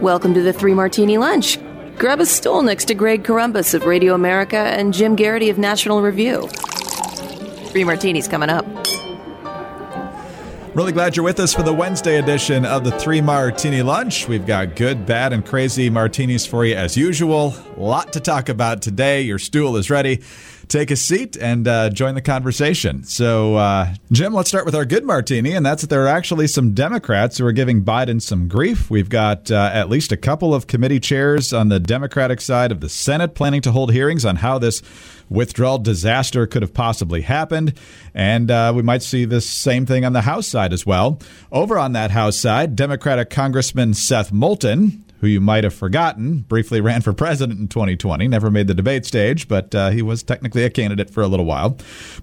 Welcome to the Three Martini Lunch. Grab a stool next to Greg Corombos of Radio America and Jim Geraghty of National Review. Three martinis coming up. Really glad you're with us for the Wednesday edition of the Three Martini Lunch. We've got good, bad, and crazy martinis for you as usual. A lot to talk about today. Your stool is ready take a seat and uh, join the conversation. So, uh, Jim, let's start with our good martini, and that's that there are actually some Democrats who are giving Biden some grief. We've got uh, at least a couple of committee chairs on the Democratic side of the Senate planning to hold hearings on how this withdrawal disaster could have possibly happened. And uh, we might see this same thing on the House side as well. Over on that House side, Democratic Congressman Seth Moulton who you might have forgotten, briefly ran for president in 2020, never made the debate stage, but uh, he was technically a candidate for a little while.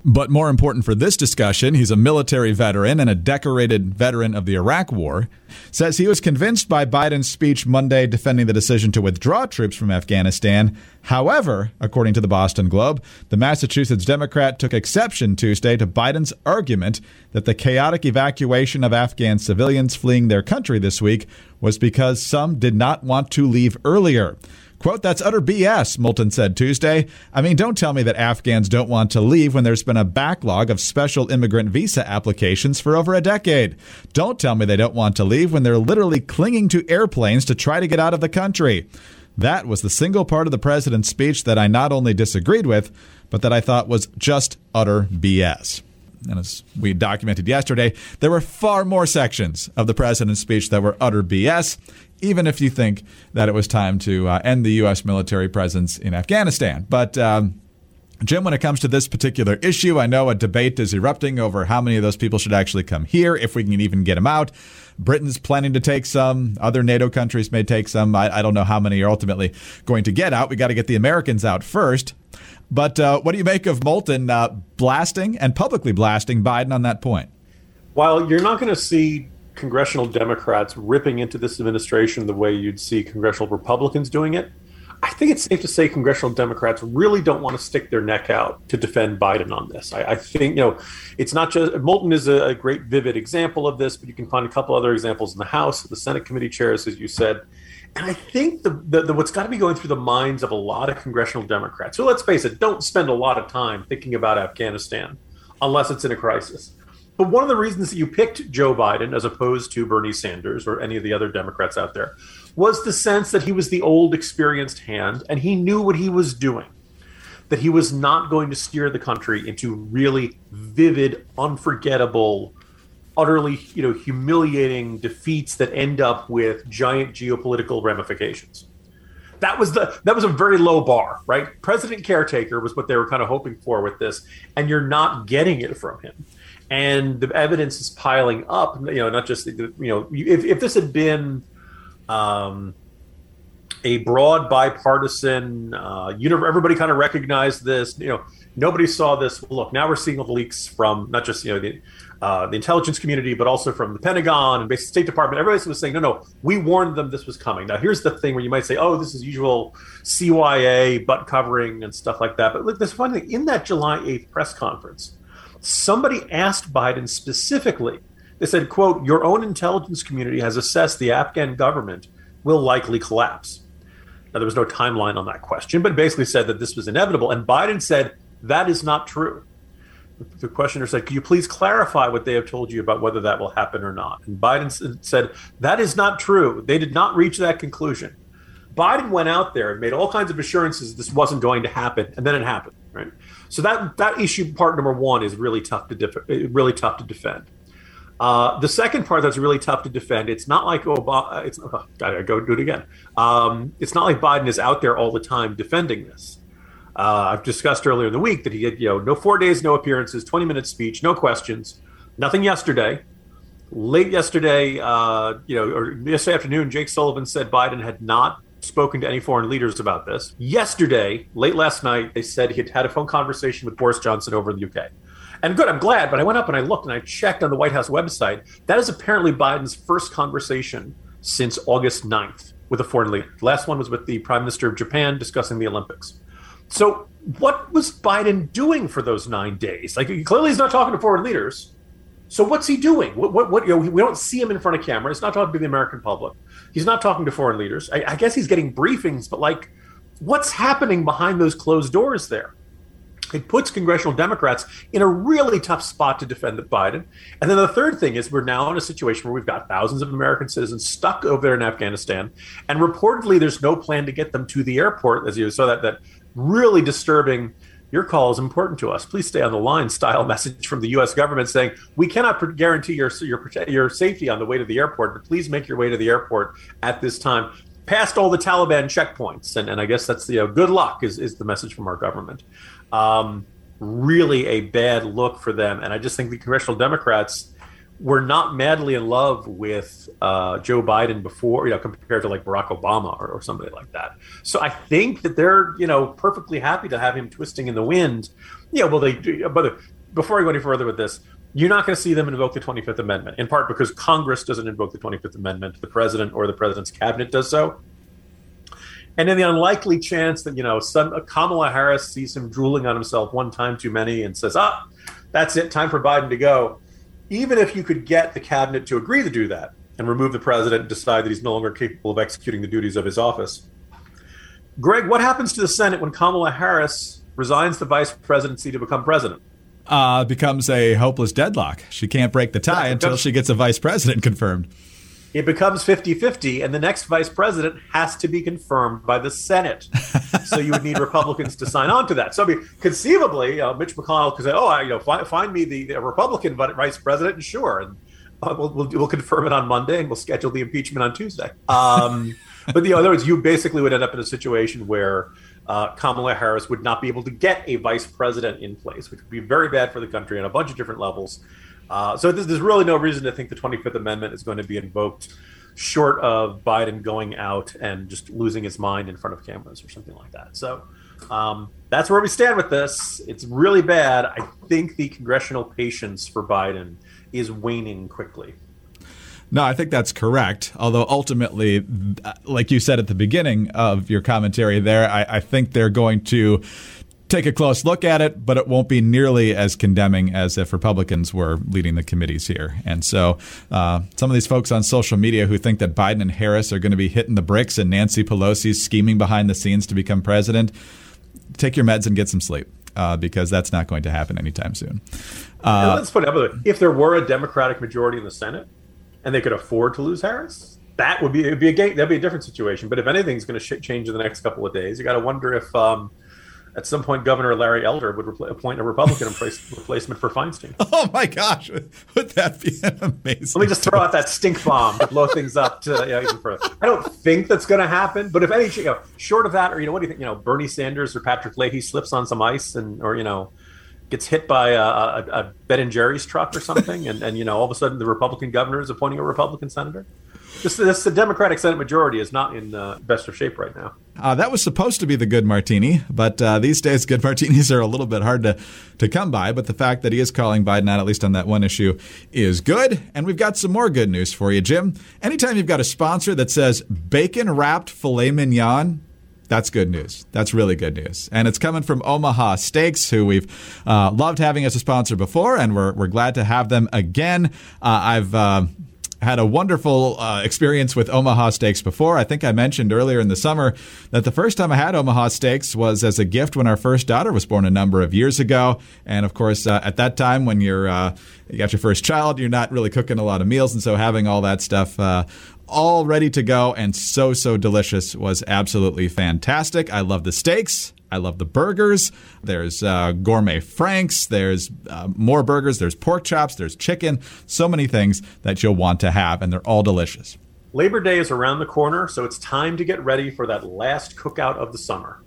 But more important for this discussion, he's a military veteran and a decorated veteran of the Iraq War. Says he was convinced by Biden's speech Monday defending the decision to withdraw troops from Afghanistan However, according to the Boston Globe, the Massachusetts Democrat took exception Tuesday to Biden's argument that the chaotic evacuation of Afghan civilians fleeing their country this week was because some did not want to leave earlier. Quote, that's utter BS, Moulton said Tuesday. I mean, don't tell me that Afghans don't want to leave when there's been a backlog of special immigrant visa applications for over a decade. Don't tell me they don't want to leave when they're literally clinging to airplanes to try to get out of the country. That was the single part of the president's speech that I not only disagreed with, but that I thought was just utter BS. And as we documented yesterday, there were far more sections of the president's speech that were utter BS, even if you think that it was time to uh, end the U.S. military presence in Afghanistan. But um, Jim, when it comes to this particular issue, I know a debate is erupting over how many of those people should actually come here, if we can even get them out. Britain's planning to take some. Other NATO countries may take some. I, I don't know how many are ultimately going to get out. We got to get the Americans out first. But uh, what do you make of Moulton uh, blasting and publicly blasting Biden on that point? While you're not going to see congressional Democrats ripping into this administration the way you'd see congressional Republicans doing it, I think it's safe to say congressional Democrats really don't want to stick their neck out to defend Biden on this. I, I think, you know, it's not just Moulton is a, a, great, vivid example of this, but you can find a couple other examples in the House, the Senate committee chairs, as you said. And I think the, the, the what's got to be going through the minds of a lot of congressional Democrats, who, let's face it, don't spend a lot of time thinking about Afghanistan unless it's in a crisis. But one of the reasons that you picked Joe Biden as opposed to Bernie Sanders or any of the other Democrats out there was the sense that he was the old, experienced hand and he knew what he was doing. That he was not going to steer the country into really vivid, unforgettable, utterly, you know, humiliating defeats that end up with giant geopolitical ramifications. That was the that was a very low bar, right? President caretaker was what they were kind of hoping for with this, and you're not getting it from him and the evidence is piling up. You know, not just you know, if, if this had been um, a broad bipartisan, uh, know, everybody kind of recognized this. You know, nobody saw this. Look, now we're seeing leaks from not just you know the uh, the intelligence community, but also from the Pentagon and basically State Department. Everybody was saying, no, no, we warned them this was coming. Now, here's the thing where you might say, oh, this is usual CYA butt covering and stuff like that. But look, there's one thing in that July 8th press conference somebody asked Biden specifically. They said, quote, your own intelligence community has assessed the Afghan government will likely collapse. Now, there was no timeline on that question, but basically said that this was inevitable. And Biden said, that is not true. The questioner said, Can you please clarify what they have told you about whether that will happen or not? And Biden said, That is not true. They did not reach that conclusion. Biden went out there and made all kinds of assurances this wasn't going to happen, and then it happened, right? So that that issue part number one is really tough to def- really tough to defend. Uh, the second part that's really tough to defend. It's not like Obama. It's oh, gotta go do it again. Um, it's not like Biden is out there all the time defending this. Uh, I've discussed earlier in the week that he had you know no four days, no appearances, twenty minute speech, no questions, nothing yesterday. Late yesterday, uh, you know, or yesterday afternoon, Jake Sullivan said Biden had not spoken to any foreign leaders about this. Yesterday, late last night, they said he had had a phone conversation with Boris Johnson over in the UK. And good, I'm glad, but I went up and I looked and I checked on the White House website. That is apparently Biden's first conversation since August 9th with a foreign leader. Last one was with the Prime Minister of Japan discussing the Olympics. So, what was Biden doing for those nine days? Like, clearly he's not talking to foreign leaders. So what's he doing? What, what, what, you know, we don't see him in front of camera. He's not talking to the American public. He's not talking to foreign leaders. I, I guess he's getting briefings, but like, what's happening behind those closed doors there? It puts congressional Democrats in a really tough spot to defend Biden. And then the third thing is we're now in a situation where we've got thousands of American citizens stuck over there in Afghanistan, and reportedly there's no plan to get them to the airport. As you saw that that really disturbing your call is important to us. Please stay on the line. Style message from the U.S. government saying we cannot guarantee your your your safety on the way to the airport, but please make your way to the airport at this time, past all the Taliban checkpoints. And and I guess that's the know, good luck is is the message from our government. Um, really a bad look for them, and I just think the congressional Democrats were not madly in love with uh, Joe Biden before, you know, compared to like Barack Obama or, or, somebody like that. So I think that they're, you know, perfectly happy to have him twisting in the wind. Yeah, well, they do. But before I go any further with this, you're not going to see them invoke the 25th Amendment, in part because Congress doesn't invoke the 25th Amendment. The president or the president's cabinet does so. And in the unlikely chance that, you know, some, Kamala Harris sees him drooling on himself one time too many and says, ah, that's it, time for Biden to go even if you could get the cabinet to agree to do that and remove the president and decide that he's no longer capable of executing the duties of his office. Greg, what happens to the Senate when Kamala Harris resigns the vice presidency to become president? Uh, becomes a hopeless deadlock. She can't break the tie yeah, until she gets a vice president confirmed it becomes 50-50 and the next vice president has to be confirmed by the senate. So you would need republicans to sign on to that. So I mean, conceivably uh, mitch mcconnell could say oh I, you know find, find me the, the, republican vice president and sure and uh, we'll, we'll, we'll, confirm it on monday and we'll schedule the impeachment on tuesday. Um, but the other words you basically would end up in a situation where uh, Kamala Harris would not be able to get a vice president in place, which would be very bad for the country on a bunch of different levels. Uh, so there's, there's, really no reason to think the 25th Amendment is going to be invoked short of Biden going out and just losing his mind in front of cameras or something like that. So um, that's where we stand with this. It's really bad. I think the congressional patience for Biden is waning quickly. No, I think that's correct. Although ultimately, like you said at the beginning of your commentary there, I, I think they're going to take a close look at it, but it won't be nearly as condemning as if Republicans were leading the committees here. And so, uh, some of these folks on social media who think that Biden and Harris are going to be hitting the bricks and Nancy Pelosi's scheming behind the scenes to become president, take your meds and get some sleep. Uh, because that's not going to happen anytime soon. Uh, let's put it up. If there were a Democratic majority in the Senate and they could afford to lose Harris, that would be it'd be a that'd be a different situation. But if anything's going to sh- change in the next couple of days, you got to wonder if um, at some point, Governor Larry Elder would appoint a Republican replacement for Feinstein. Oh my gosh, would that be amazing? Let me just throw out that stink bomb to blow things up to you know, even further. I don't think that's going to happen, but if any, you know, short of that, or you know, what do you think? You know, Bernie Sanders or Patrick Leahy slips on some ice and, or you know, gets hit by a, a, a Ben and Jerry's truck or something, and, and you know, all of a sudden the Republican governor is appointing a Republican senator. This, this the Democratic Senate majority is not in uh, best of shape right now. Uh, that was supposed to be the good martini, but uh, these days good martinis are a little bit hard to, to come by. But the fact that he is calling Biden out, at least on that one issue, is good. And we've got some more good news for you, Jim. Anytime you've got a sponsor that says bacon wrapped filet mignon, that's good news. That's really good news. And it's coming from Omaha Steaks, who we've uh, loved having as a sponsor before, and we're, we're glad to have them again. Uh, I've uh, had a wonderful uh, experience with Omaha Steaks before. I think I mentioned earlier in the summer that the first time I had Omaha Steaks was as a gift when our first daughter was born a number of years ago. And of course, uh, at that time, when you're uh, you got your first child, you're not really cooking a lot of meals, and so having all that stuff uh, all ready to go and so so delicious was absolutely fantastic. I love the steaks. I love the burgers. There's uh, gourmet franks. There's uh, more burgers. There's pork chops. There's chicken. So many things that you'll want to have, and they're all delicious. Labor Day is around the corner, so it's time to get ready for that last cookout of the summer.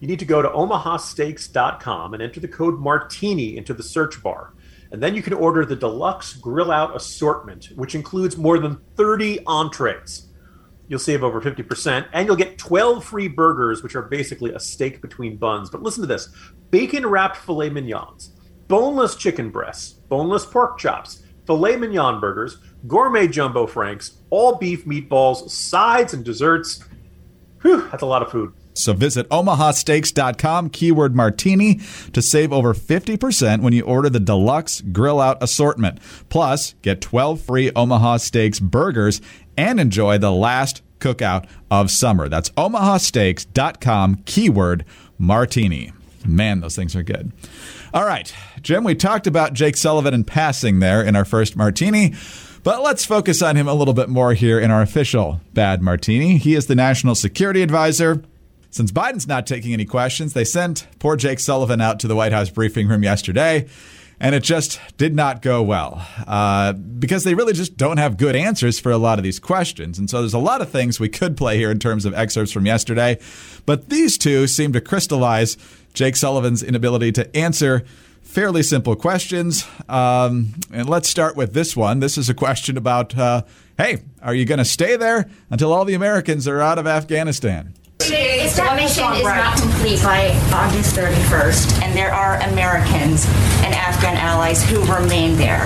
You need to go to omahasteaks.com and enter the code MARTINI into the search bar. And then you can order the deluxe grill out assortment, which includes more than 30 entrees you'll save over 50%, and you'll get 12 free burgers, which are basically a steak between buns. But listen to this bacon wrapped filet mignons, boneless chicken breasts, boneless pork chops, filet mignon burgers, gourmet jumbo franks, all beef meatballs, sides, and desserts. Whew, that's a lot of food. So visit omahasteaks.com, keyword martini, to save over 50% when you order the deluxe grill out assortment. Plus, get 12 free Omaha Steaks burgers and enjoy the last cookout of summer. That's omahasteaks.com, keyword martini. Man, those things are good. All right, Jim, we talked about Jake Sullivan in passing there in our first martini. But let's focus on him a little bit more here in our official Bad Martini. He is the National Security Advisor. Since Biden's not taking any questions, they sent poor Jake Sullivan out to the White House briefing room yesterday, and it just did not go well uh, because they really just don't have good answers for a lot of these questions. And so there's a lot of things we could play here in terms of excerpts from yesterday, but these two seem to crystallize Jake Sullivan's inability to answer fairly simple questions. Um, and let's start with this one. This is a question about uh, hey, are you going to stay there until all the Americans are out of Afghanistan? If that mission is not complete by August 31st, and there are Americans and Afghan allies who remain there,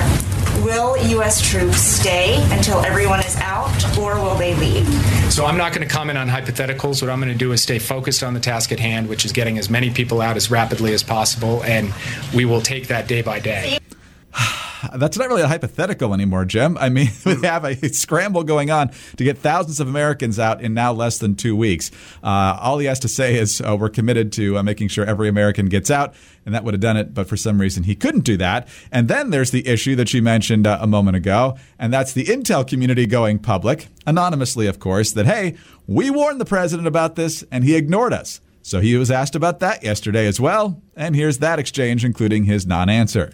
will U.S. troops stay until everyone is out, or will they leave? So I'm not going to comment on hypotheticals. What I'm going to do is stay focused on the task at hand, which is getting as many people out as rapidly as possible, and we will take that day by day. that's not really a hypothetical anymore, Jim. I mean, we have a scramble going on to get thousands of Americans out in now less than two weeks. Uh, all he has to say is uh, we're committed to uh, making sure every American gets out, and that would have done it. But for some reason, he couldn't do that. And then there's the issue that you mentioned uh, a moment ago, and that's the intel community going public, anonymously, of course, that hey, we warned the president about this, and he ignored us. So he was asked about that yesterday as well, and here's that exchange, including his non answer.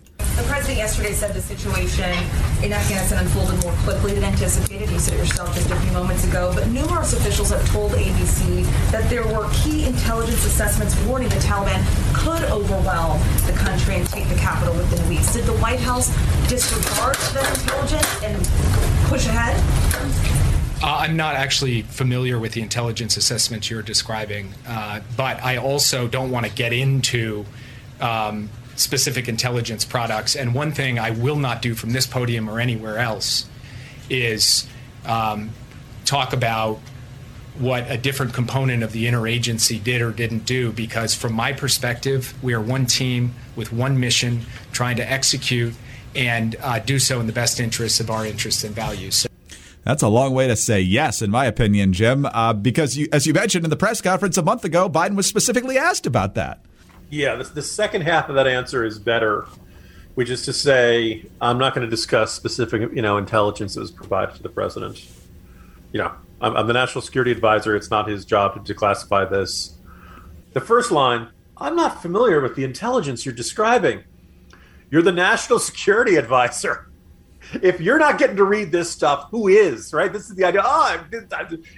Yesterday said the situation in Afghanistan unfolded more quickly than anticipated. You said yourself just a few moments ago, but numerous officials have told ABC that there were key intelligence assessments warning the Taliban could overwhelm the country and take the capital within weeks. Did the White House disregard that intelligence and push ahead? Uh, I'm not actually familiar with the intelligence assessments you're describing, uh, but I also don't want to get into um, specific intelligence products. And one thing I will not do from this podium or anywhere else is um, talk about what a different component of the interagency did or didn't do, because from my perspective, we are one team with one mission trying to execute and uh, do so in the best interests of our interests and values. So that's a long way to say yes, in my opinion, Jim, uh, because you, as you mentioned in the press conference a month ago, Biden was specifically asked about that. Yeah, the, the second half of that answer is better, which is to say, I'm not going to discuss specific, you know, intelligence that was provided to the president. You know, I'm, I'm the national security advisor. It's not his job to declassify this. The first line, I'm not familiar with the intelligence you're describing. You're the national security advisor if you're not getting to read this stuff, who is? Right? This is the idea. Oh,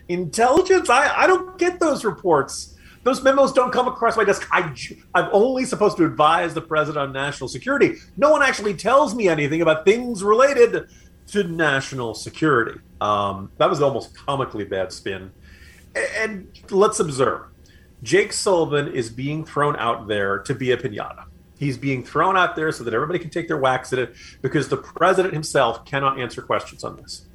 intelligence. I, I don't get those reports. Those memos don't come across my desk. I, I'm only supposed to advise the president on national security. No one actually tells me anything about things related to national security. Um, that was almost comically bad spin. And let's observe Jake Sullivan is being thrown out there to be a pinata. He's being thrown out there so that everybody can take their whacks at it because the president himself cannot answer questions on this.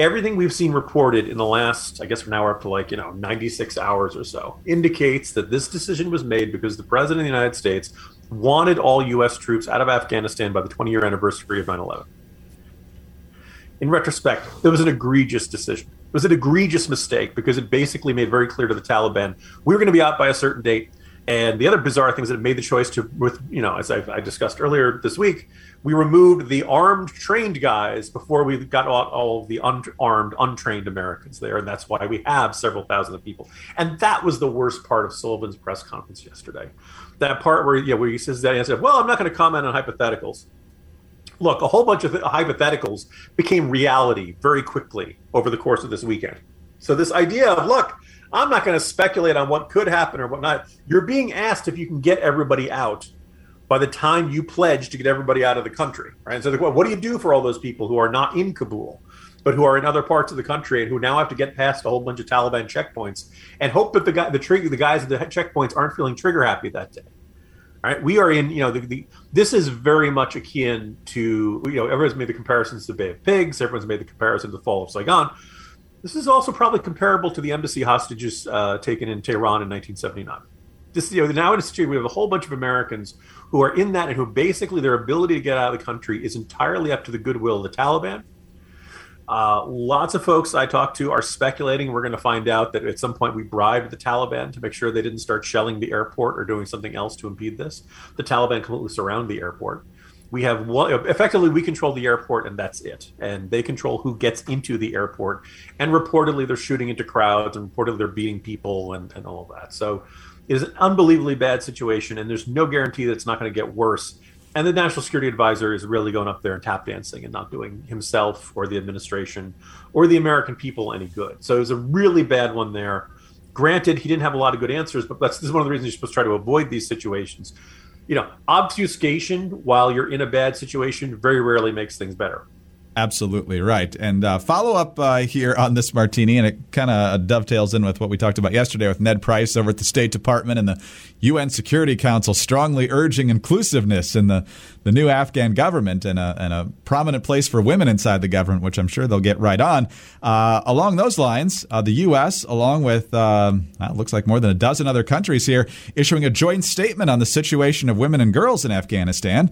Everything we've seen reported in the last, I guess we're now up to like, you know, 96 hours or so, indicates that this decision was made because the president of the United States wanted all U.S. troops out of Afghanistan by the 20 year anniversary of 9 11. In retrospect, it was an egregious decision. It was an egregious mistake because it basically made very clear to the Taliban we were going to be out by a certain date and the other bizarre things that it made the choice to, with you know, as I've, i discussed earlier this week, we removed the armed trained guys before we got all, all the unarmed, untrained Americans there, and that's why we have several thousand of people. And that was the worst part of Sullivan's press conference yesterday. That part where yeah, where he says that he said, "Well, I'm not going to comment on hypotheticals." Look, a whole bunch of hypotheticals became reality very quickly over the course of this weekend. So this idea of look, I'm not going to speculate on what could happen or what not. You're being asked if you can get everybody out by the time you pledge to get everybody out of the country, right? And so, the, what do you do for all those people who are not in Kabul, but who are in other parts of the country and who now have to get past a whole bunch of Taliban checkpoints and hope that the guy, the trigger, the guys at the checkpoints aren't feeling trigger happy that day? Right? We are in, you know, the, the, this is very much akin to, you know, everyone's made the comparisons to Bay of Pigs, everyone's made the comparison to the fall of Saigon This is also probably comparable to the embassy hostages uh, taken in Tehran in 1979. This, you know, now in a situation we have a whole bunch of Americans who are in that and who basically their ability to get out of the country is entirely up to the goodwill of the Taliban. Uh, lots of folks I talk to are speculating. We're going to find out that at some point we bribed the Taliban to make sure they didn't start shelling the airport or doing something else to impede this. The Taliban completely surround the airport. We have one effectively we control the airport and that's it. And they control who gets into the airport. And reportedly they're shooting into crowds and reportedly they're beating people and, and all of that. So it is an unbelievably bad situation and there's no guarantee that it's not going to get worse. And the national security advisor is really going up there and tap dancing and not doing himself or the administration or the american people any good. So it was a really bad one there. Granted he didn't have a lot of good answers but that's this is one of the reasons you're supposed to try to avoid these situations. You know, obfuscation while you're in a bad situation very rarely makes things better. Absolutely right. And uh, follow up uh, here on this martini, and it kind of dovetails in with what we talked about yesterday with Ned Price over at the State Department and the UN Security Council strongly urging inclusiveness in the, the new Afghan government and a, and a prominent place for women inside the government, which I'm sure they'll get right on. Uh, along those lines, uh, the U.S., along with it looks like more than a dozen other countries here, issuing a joint statement on the situation of women and girls in Afghanistan.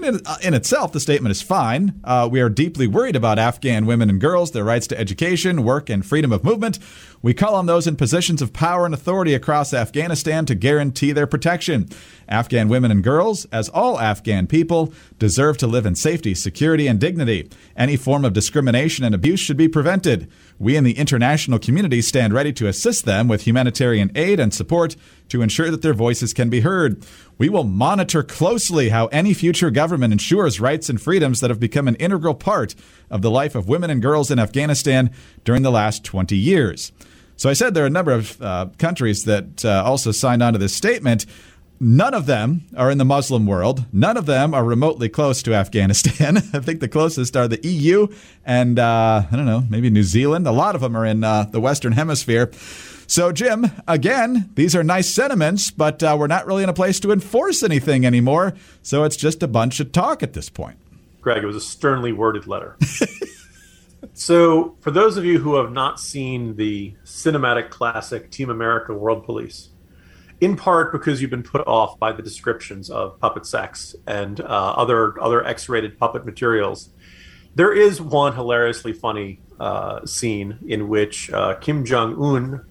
Mean, in, uh, in, itself, the statement is fine. Uh, we are deeply worried about Afghan women and girls, their rights to education, work, and freedom of movement. We call on those in positions of power and authority across Afghanistan to guarantee their protection. Afghan women and girls, as all Afghan people, deserve to live in safety, security, and dignity. Any form of discrimination and abuse should be prevented. We in the international community stand ready to assist them with humanitarian aid and support to ensure that their voices can be heard. We will monitor closely how any future government ensures rights and freedoms that have become an integral part of the life of women and girls in Afghanistan during the last 20 years. So I said there are a number of uh, countries that uh, also signed on to this statement. None of them are in the Muslim world. None of them are remotely close to Afghanistan. I think the closest are the EU and, uh, I don't know, maybe New Zealand. A lot of them are in uh, the Western Hemisphere. So, Jim, again, these are nice sentiments, but uh, we're not really in a place to enforce anything anymore. So it's just a bunch of talk at this point. Greg, it was a sternly worded letter. so, for those of you who have not seen the cinematic classic Team America World Police, in part because you've been put off by the descriptions of puppet sex and uh, other other X-rated puppet materials. There is one hilariously funny uh, scene in which uh, Kim Jong Un,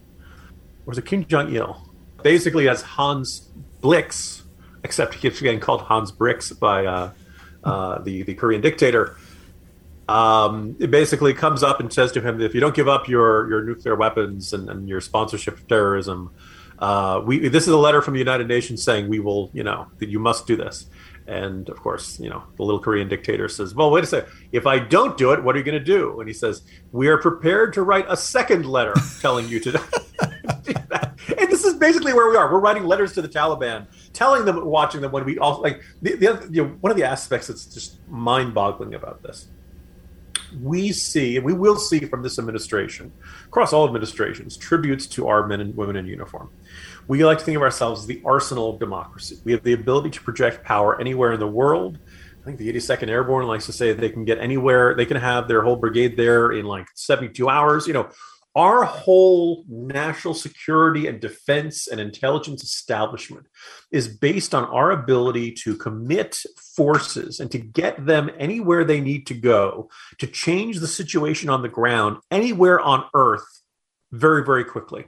is it Kim Jong Il, basically as Hans Blix, except he keeps getting called Hans Bricks by uh, uh, the the Korean dictator. Um, it basically comes up and says to him, "If you don't give up your your nuclear weapons and, and your sponsorship of terrorism." uh, we this is a letter from the United Nations saying we will, you know, that you must do this. And of course, you know, the little Korean dictator says, "Well, wait a second. If I don't do it, what are you going to do?" And he says, "We are prepared to write a second letter telling you to." and this is basically where we are. We're writing letters to the Taliban, telling them, watching them when we all like the, the other, you know, one of the aspects that's just mind-boggling about this we see, and we will see from this administration, across all administrations, tributes to our men and women in uniform. We like to think of ourselves as the arsenal of democracy. We have the ability to project power anywhere in the world. I think the 82nd Airborne likes to say they can get anywhere, they can have their whole brigade there in like 72 hours. You know, our whole national security and defense and intelligence establishment is based on our ability to commit forces and to get them anywhere they need to go to change the situation on the ground anywhere on earth very very quickly.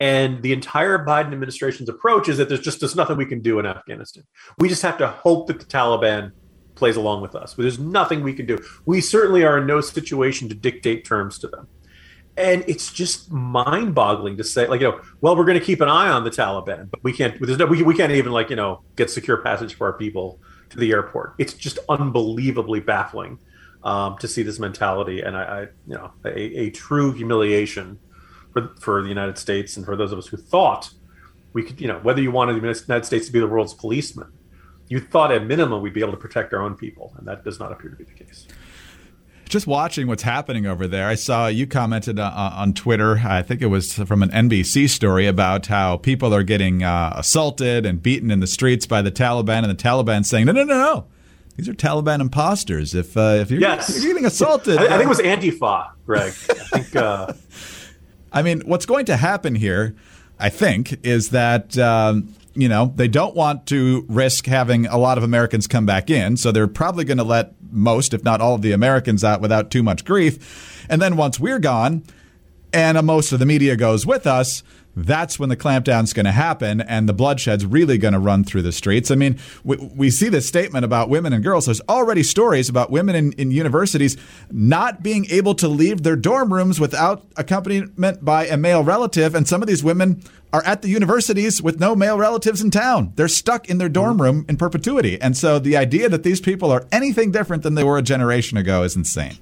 And the entire biden administration's approach is that there's just there's nothing we can do in afghanistan. We just have to hope that the taliban plays along with us. But there's nothing we can do. We certainly are in no situation to dictate terms to them and it's just mind-boggling to say like you know well we're going to keep an eye on the taliban but we can't there's no we, we can't even like you know get secure passage for our people to the airport. It's just unbelievably baffling um, to see this mentality. And i, I you know a, a, true humiliation for, for the united states and for those of us who thought we could you know whether you wanted the united states to be the world's policeman you thought at minimum we'd be able to protect our own people. And that does not appear to be the case just watching what's happening over there, I saw you commented uh, uh on Twitter. I think it was from an NBC story about how people are getting uh, assaulted and beaten in the streets by the Taliban, and the Taliban saying, "No, no, no, no, These are Taliban imposters. If uh, if you're, yes. you're getting assaulted, I, I, think it was Antifa, Greg. I think. Uh... I mean, what's going to happen here, I think, is that. Um, you know, they don't want to risk having a lot of Americans come back in, so they're probably going to let most, if not all, of the Americans out without too much grief. And then once we're gone, and most of the media goes with us, that's when the clampdown's going to happen and the bloodshed's really going to run through the streets. I mean, we, we, see this statement about women and girls. There's already stories about women in, in universities not being able to leave their dorm rooms without accompaniment by a male relative. And some of these women are at the universities with no male relatives in town. They're stuck in their dorm room in perpetuity. And so the idea that these people are anything different than they were a generation ago is insane.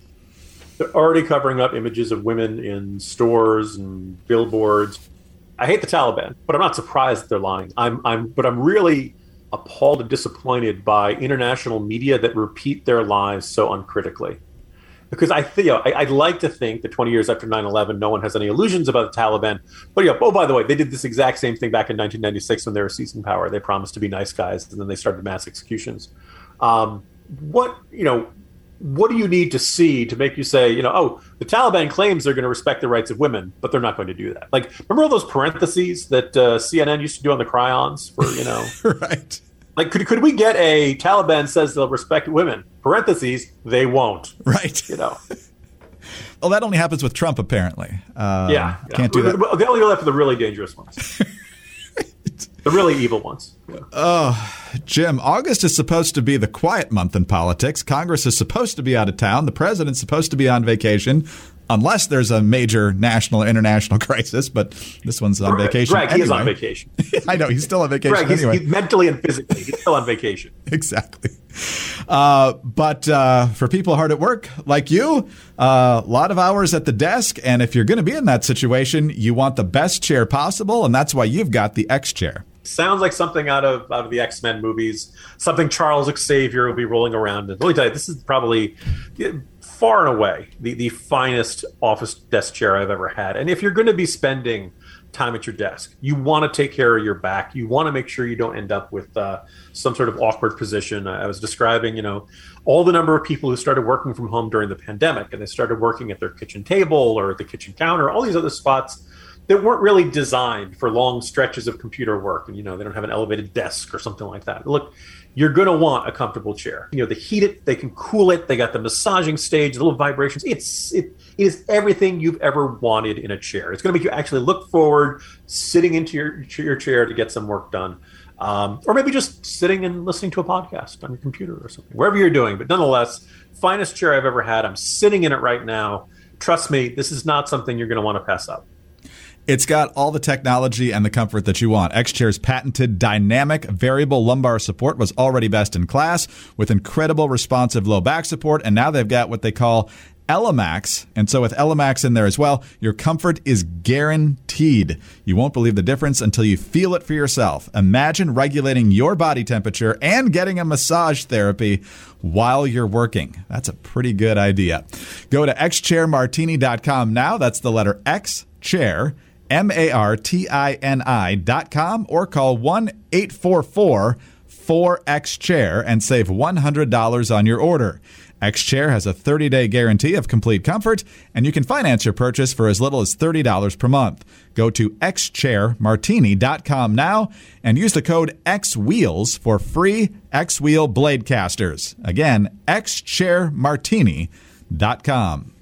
They're already covering up images of women in stores and billboards I hate the Taliban, but I'm not surprised that they're lying. I'm, I'm, but I'm really appalled and disappointed by international media that repeat their lies so uncritically. Because I you know, I, would like to think that 20 years after 9/11, no one has any illusions about the Taliban. But you know, oh, by the way, they did this exact same thing back in 1996 when they were seizing power. They promised to be nice guys, and then they started mass executions. Um, what you know, what do you need to see to make you say, you know, oh, the Taliban claims they're going to respect the rights of women, but they're not going to do that? Like, remember all those parentheses that uh, CNN used to do on the chyrons for, you know, right? Like, could could we get a Taliban says they'll respect women? Parentheses, they won't. Right. You know. well, that only happens with Trump, apparently. Um, yeah, yeah, can't do that. They only go left for the really dangerous ones. the really evil ones. Oh, Jim, August is supposed to be the quiet month in politics. Congress is supposed to be out of town. The president's supposed to be on vacation, unless there's a major national or international crisis. But this one's on vacation. Greg, anyway. he is on vacation. I know he's still on vacation. Greg, he's, anyway. he's mentally and physically, he's still on vacation. exactly. Uh, but uh, for people hard at work like you, a uh, lot of hours at the desk, and if you're going to be in that situation, you want the best chair possible, and that's why you've got the X chair. Sounds like something out of out of the X Men movies. Something Charles Xavier will be rolling around in. Let me tell you, this is probably far and away the, the finest office desk chair I've ever had. And if you're going to be spending time at your desk, you want to take care of your back. You want to make sure you don't end up with uh, some sort of awkward position. I was describing, you know, all the number of people who started working from home during the pandemic and they started working at their kitchen table or at the kitchen counter, all these other spots that weren't really designed for long stretches of computer work. And you know they don't have an elevated desk or something like that. Look you're going to want a comfortable chair. You know they heat it they can cool it they got the massaging stage the little vibrations. It's it, is everything you've ever wanted in a chair. It's going to make you actually look forward sitting into your, your chair to get some work done. Um, or maybe just sitting and listening to a podcast on your computer or something wherever you're doing. But nonetheless finest chair i've ever had. I'm sitting in it right now. Trust me this is not something you're going to want to pass up it's got all the technology and the comfort that you want. X-Chair's patented dynamic variable lumbar support was already best in class with incredible responsive low back support, and now they've got what they call ELEMAX. And so with ELEMAX in there as well, your comfort is guaranteed. You won't believe the difference until you feel it for yourself. Imagine regulating your body temperature and getting a massage therapy while you're working. That's a pretty good idea. Go to xchairmartini.com now. That's the letter X chair M A R T I N I dot com or call 1 844 4X Chair and save $100 on your order. X Chair has a 30 day guarantee of complete comfort, and you can finance your purchase for as little as $30 per month. Go to xchairmartini.com now and use the code XWheels for free X Wheel blade casters. Again, xchairmartini.com.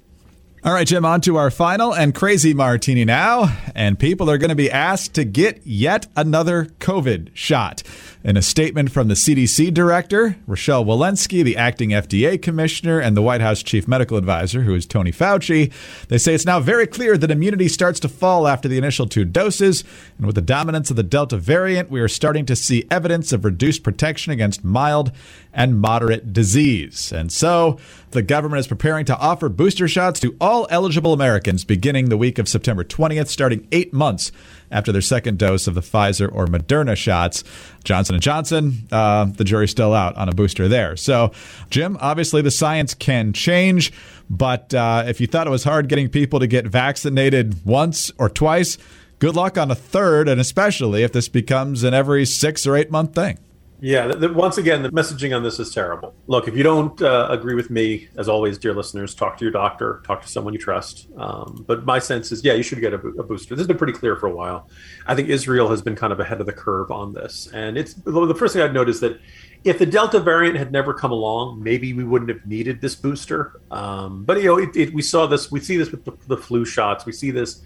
All right, Jim, on to our final and crazy martini now. And people are going to be asked to get yet another COVID shot. In a statement from the CDC director, Rochelle Walensky, the acting FDA commissioner, and the White House chief medical advisor, who is Tony Fauci, they say it's now very clear that immunity starts to fall after the initial two doses. And with the dominance of the Delta variant, we are starting to see evidence of reduced protection against mild and moderate disease. And so the government is preparing to offer booster shots to all eligible Americans beginning the week of September 20th, starting eight months after their second dose of the Pfizer or Moderna shots. Johnson and Johnson, uh, the jury's still out on a booster there. So, Jim, obviously the science can change, but uh, if you thought it was hard getting people to get vaccinated once or twice, good luck on a third, and especially if this becomes an every six or eight month thing. Yeah, the, once again, the messaging on this is terrible. Look, if you don't uh, agree with me, as always, dear listeners, talk to your doctor, talk to someone you trust. Um, but my sense is, yeah, you should get a, a, booster. This has been pretty clear for a while. I think Israel has been kind of ahead of the curve on this. And it's the first thing I'd notice is that if the Delta variant had never come along, maybe we wouldn't have needed this booster. Um, but, you know, it, it, we saw this, we see this with the, the flu shots, we see this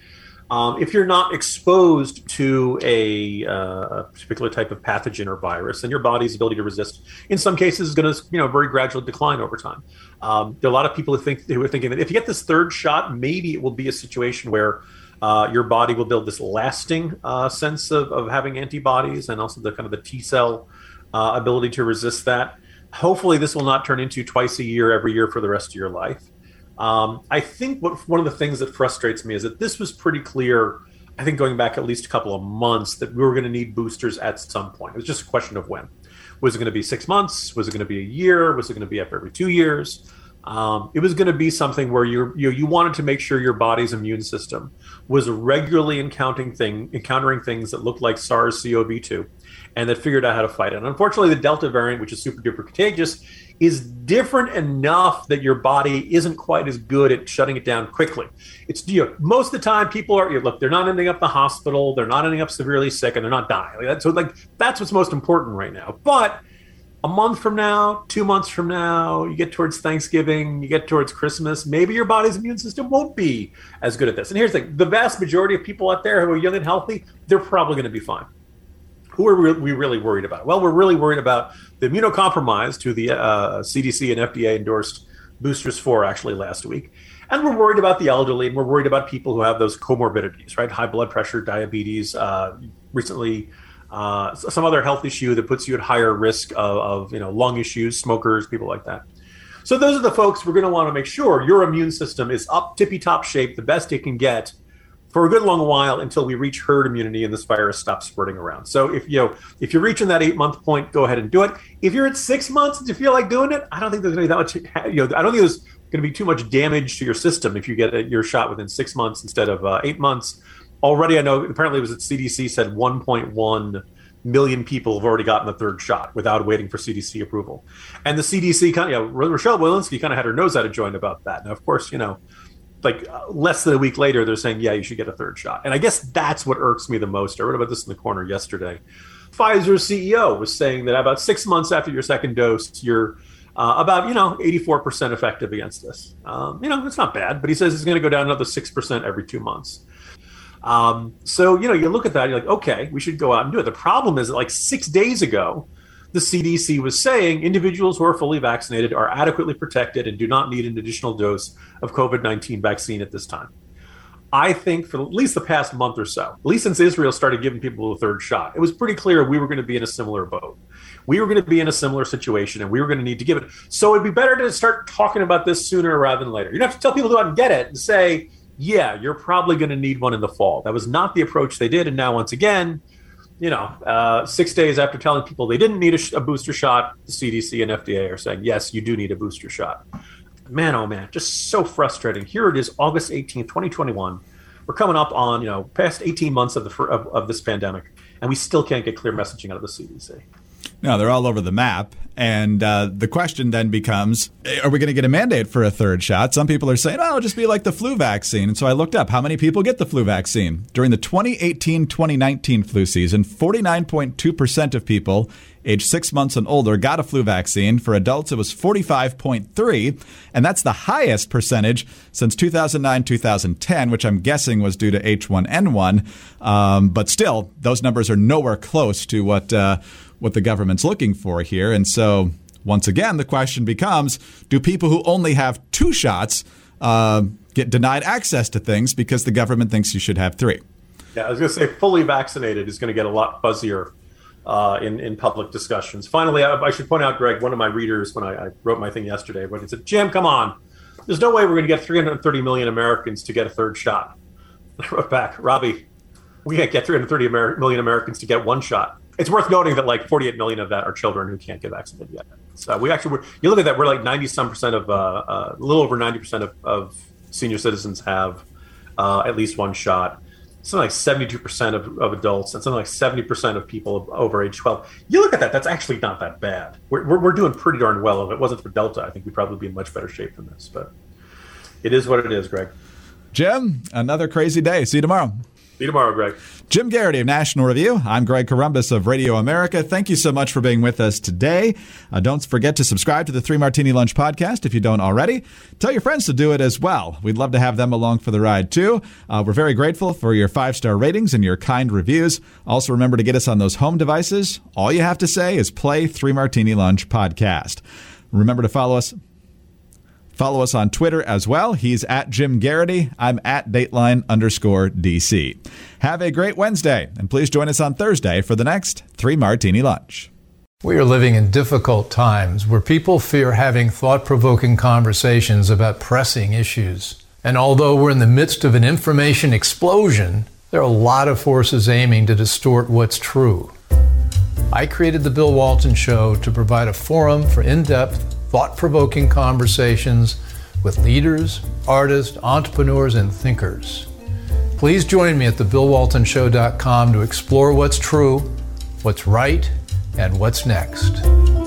um, if you're not exposed to a, uh, particular type of pathogen or virus, then your body's ability to resist, in some cases, is going to you know very gradual decline over time. Um, there are a lot of people who think who are thinking that if you get this third shot, maybe it will be a situation where uh, your body will build this lasting uh, sense of, of having antibodies and also the kind of the T cell uh, ability to resist that. Hopefully, this will not turn into twice a year, every year for the rest of your life. Um, I think what one of the things that frustrates me is that this was pretty clear. I think going back at least a couple of months that we were going to need boosters at some point. It was just a question of when. Was it going to be six months? Was it going to be a year? Was it going to be every two years? Um, it was going to be something where you you you wanted to make sure your body's immune system was regularly encountering thing encountering things that looked like SARS-CoV-2, and that figured out how to fight it. And unfortunately, the Delta variant, which is super duper contagious, is different enough that your body isn't quite as good at shutting it down quickly. It's you know, most of the time people are you know, look they're not ending up in the hospital, they're not ending up severely sick, and they're not dying. Like that, so like that's what's most important right now. But a month from now, two months from now, you get towards Thanksgiving, you get towards Christmas, maybe your body's immune system won't be as good at this. And here's the thing the vast majority of people out there who are young and healthy, they're probably going to be fine. Who are we really worried about? Well, we're really worried about the immunocompromised, who the uh, CDC and FDA endorsed boosters for actually last week. And we're worried about the elderly, and we're worried about people who have those comorbidities, right? High blood pressure, diabetes, uh, recently uh, some other health issue that puts you at higher risk of, of, you know lung issues, smokers, people like that. So those are the folks we're going to want to make sure your immune system is up tippy top shape, the best it can get for a good long while until we reach herd immunity and this virus stops spreading around. So if you know if you're reaching that eight month point, go ahead and do it. If you're at six months and you feel like doing it, I don't think there's going to be that much. You know, I don't think there's going to be too much damage to your system if you get your shot within six months instead of uh, eight months. Already, I know apparently it was at CDC said 1.1 million people have already gotten the third shot without waiting for CDC approval. And the CDC kind of, you know, Rochelle Walensky kind of had her nose out of joint about that. Now, of course, you know, like uh, less than a week later, they're saying, yeah, you should get a third shot. And I guess that's what irks me the most. I wrote about this in the corner yesterday. Pfizer's CEO was saying that about six months after your second dose, you're uh, about, you know, 84% effective against this. Um, you know, it's not bad, but he says it's going to go down another 6% every two months. Um, so, you know, you look at that, you're like, okay, we should go out and do it. The problem is that like six days ago, the CDC was saying individuals who are fully vaccinated are adequately protected and do not need an additional dose of COVID 19 vaccine at this time. I think for at least the past month or so, at least since Israel started giving people a third shot, it was pretty clear we were going to be in a similar boat. We were going to be in a similar situation and we were going to need to give it. So it'd be better to start talking about this sooner rather than later. You don't have to tell people to go out and get it and say, yeah, you're probably going to need one in the fall. That was not the approach they did. And now, once again, you know, uh, six days after telling people they didn't need a, sh- a, booster shot, the CDC and FDA are saying, yes, you do need a booster shot. Man, oh man, just so frustrating. Here it is, August 18th, 2021. We're coming up on, you know, past 18 months of, the, of, of this pandemic, and we still can't get clear messaging out of the CDC. No, they're all over the map. And uh, the question then becomes are we going to get a mandate for a third shot? Some people are saying, oh, it'll just be like the flu vaccine. And so I looked up how many people get the flu vaccine. During the 2018 2019 flu season, 49.2% of people aged six months and older got a flu vaccine. For adults, it was 45.3, and that's the highest percentage since 2009 2010, which I'm guessing was due to H1N1. Um, but still, those numbers are nowhere close to what. Uh, what the government's looking for here. And so, once again, the question becomes do people who only have two shots uh, get denied access to things because the government thinks you should have three? Yeah, I was going to say fully vaccinated is going to get a lot fuzzier uh, in, in public discussions. Finally, I, I, should point out, Greg, one of my readers, when I, I wrote my thing yesterday, when he said, Jim, come on. There's no way we're going to get 330 million Americans to get a third shot. I wrote back, Robbie, we can't get 330 Amer- million Americans to get one shot it's worth noting that like 48 million of that are children who can't get vaccinated yet. So we actually, you look at that, we're like 90 some percent of, uh, uh, a little over 90 percent of, of, senior citizens have uh, at least one shot. something like 72% of, of adults and something like 70% of people over age 12. You look at that, that's actually not that bad. We're, we're, we're doing pretty darn well. If it wasn't for Delta, I think we'd probably be in much better shape than this. But it is what it is, Greg. Jim, another crazy day. See you tomorrow. See you tomorrow, Greg. Jim Geraghty of National Review. I'm Greg Corombos of Radio America. Thank you so much for being with us today. Uh, don't forget to subscribe to the Three Martini Lunch podcast if you don't already. Tell your friends to do it as well. We'd love to have them along for the ride too. Uh, we're very grateful for your five star ratings and your kind reviews. Also, remember to get us on those home devices. All you have to say is play Three Martini Lunch podcast. Remember to follow us Follow us on Twitter as well. He's at Jim Geraghty. I'm at Dateline underscore DC. Have a great Wednesday, and please join us on Thursday for the next Three Martini Lunch. We are living in difficult times where people fear having thought provoking conversations about pressing issues. And although we're in the midst of an information explosion, there are a lot of forces aiming to distort what's true. I created The Bill Walton Show to provide a forum for in depth, thought provoking conversations with leaders, artists, entrepreneurs, and thinkers. Please join me at thebillwaltonshow.com to explore what's true, what's right, and what's next.